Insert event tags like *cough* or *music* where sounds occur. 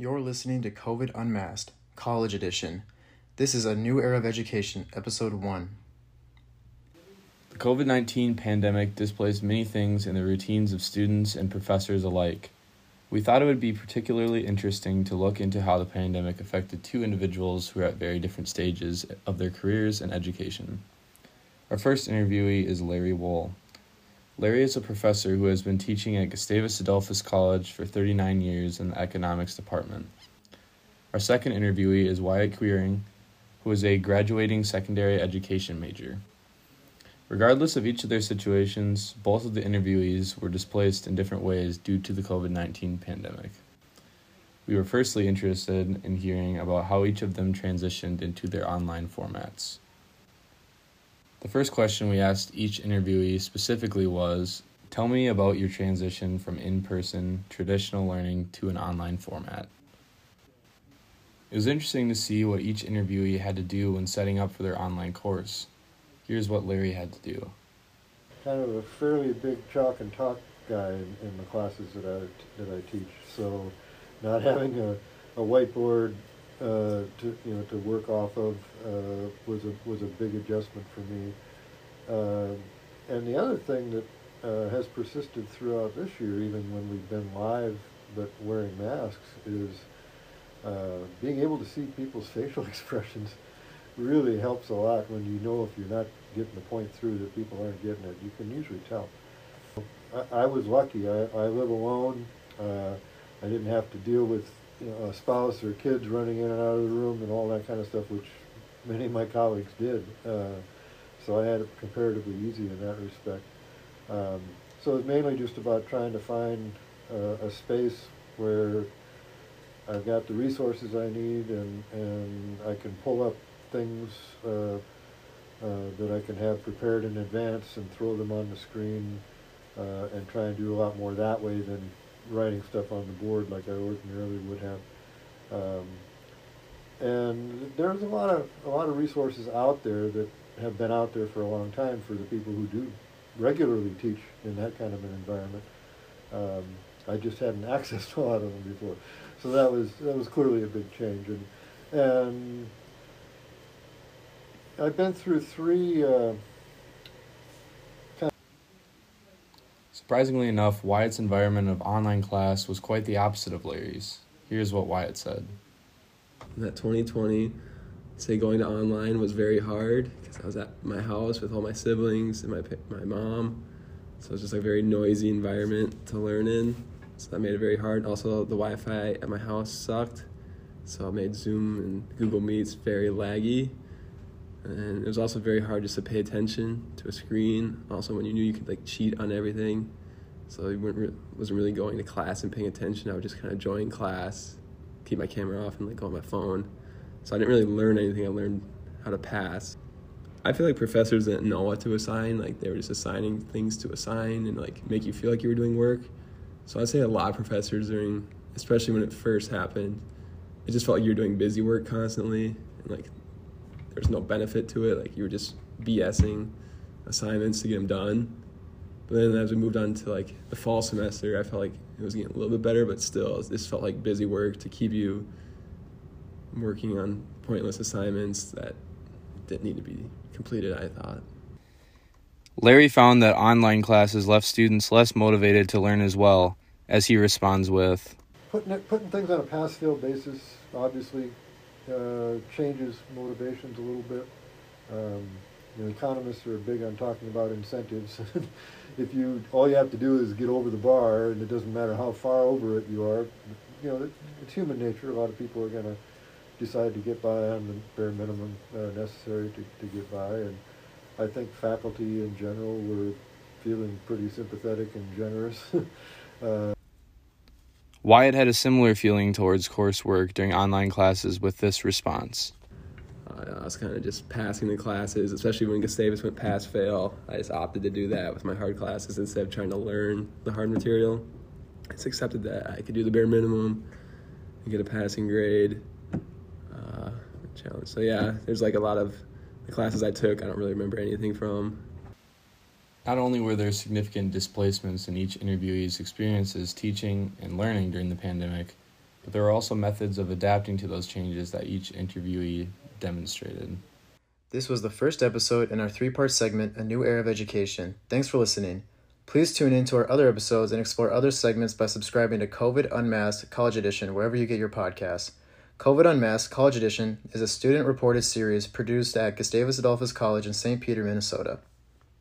You're listening to COVID Unmasked, College Edition. This is a new era of education, episode 1. The COVID 19 pandemic displaced many things in the routines of students and professors alike. We thought it would be particularly interesting to look into how the pandemic affected two individuals who are at very different stages of their careers and education. Our first interviewee is Larry Wohl. Larry is a professor who has been teaching at Gustavus Adolphus College for 39 years in the economics department. Our second interviewee is Wyatt Queering, who is a graduating secondary education major. Regardless of each of their situations, both of the interviewees were displaced in different ways due to the COVID 19 pandemic. We were firstly interested in hearing about how each of them transitioned into their online formats. The first question we asked each interviewee specifically was Tell me about your transition from in person, traditional learning to an online format. It was interesting to see what each interviewee had to do when setting up for their online course. Here's what Larry had to do. Kind of a fairly big chalk and talk guy in, in the classes that I, that I teach, so not *laughs* having a, a whiteboard uh, to you know to work off of uh, was a was a big adjustment for me. Uh, and the other thing that uh, has persisted throughout this year, even when we've been live but wearing masks, is uh, being able to see people's *laughs* facial expressions. Really helps a lot when you know if you're not getting the point through that people aren't getting it. You can usually tell. I, I was lucky. I, I live alone. I didn't have to deal with you know, a spouse or kids running in and out of the room and all that kind of stuff, which many of my colleagues did. Uh, so I had it comparatively easy in that respect. Um, so it's mainly just about trying to find uh, a space where I've got the resources I need and, and I can pull up things uh, uh, that I can have prepared in advance and throw them on the screen uh, and try and do a lot more that way than writing stuff on the board like I ordinarily would have. Um, and there's a lot of a lot of resources out there that have been out there for a long time for the people who do regularly teach in that kind of an environment. Um, I just hadn't *laughs* accessed a lot of them before, so that was that was clearly a big change. And and I've been through three. Uh, Surprisingly enough, Wyatt's environment of online class was quite the opposite of Larry's. Here's what Wyatt said. That 2020, say going to online was very hard because I was at my house with all my siblings and my my mom, so it was just like a very noisy environment to learn in. So that made it very hard. Also, the Wi-Fi at my house sucked, so it made Zoom and Google Meets very laggy. And it was also very hard just to pay attention to a screen. Also, when you knew you could like cheat on everything, so I re- wasn't really going to class and paying attention. I would just kind of join class, keep my camera off, and like go on my phone. So I didn't really learn anything. I learned how to pass. I feel like professors didn't know what to assign. Like they were just assigning things to assign and like make you feel like you were doing work. So I'd say a lot of professors during, especially when it first happened, it just felt like you were doing busy work constantly and like there was no benefit to it. Like you were just BSing assignments to get them done. But then as we moved on to like the fall semester, I felt like it was getting a little bit better, but still, this felt like busy work to keep you working on pointless assignments that didn't need to be completed, I thought. Larry found that online classes left students less motivated to learn as well, as he responds with Putting, it, putting things on a pass fail basis obviously uh, changes motivations a little bit. Um, you know, economists are big on talking about incentives. *laughs* if you all you have to do is get over the bar, and it doesn't matter how far over it you are, you know, it's human nature. A lot of people are going to decide to get by on the bare minimum uh, necessary to, to get by, and I think faculty in general were feeling pretty sympathetic and generous. *laughs* uh, Wyatt had a similar feeling towards coursework during online classes with this response. Uh, I was kind of just passing the classes, especially when Gustavus went pass fail. I just opted to do that with my hard classes instead of trying to learn the hard material. I just accepted that I could do the bare minimum and get a passing grade. Uh, challenge. So yeah, there's like a lot of the classes I took. I don't really remember anything from. Not only were there significant displacements in each interviewee's experiences teaching and learning during the pandemic, but there were also methods of adapting to those changes that each interviewee demonstrated. This was the first episode in our three part segment, A New Era of Education. Thanks for listening. Please tune in to our other episodes and explore other segments by subscribing to COVID Unmasked College Edition wherever you get your podcasts. COVID Unmasked College Edition is a student reported series produced at Gustavus Adolphus College in St. Peter, Minnesota.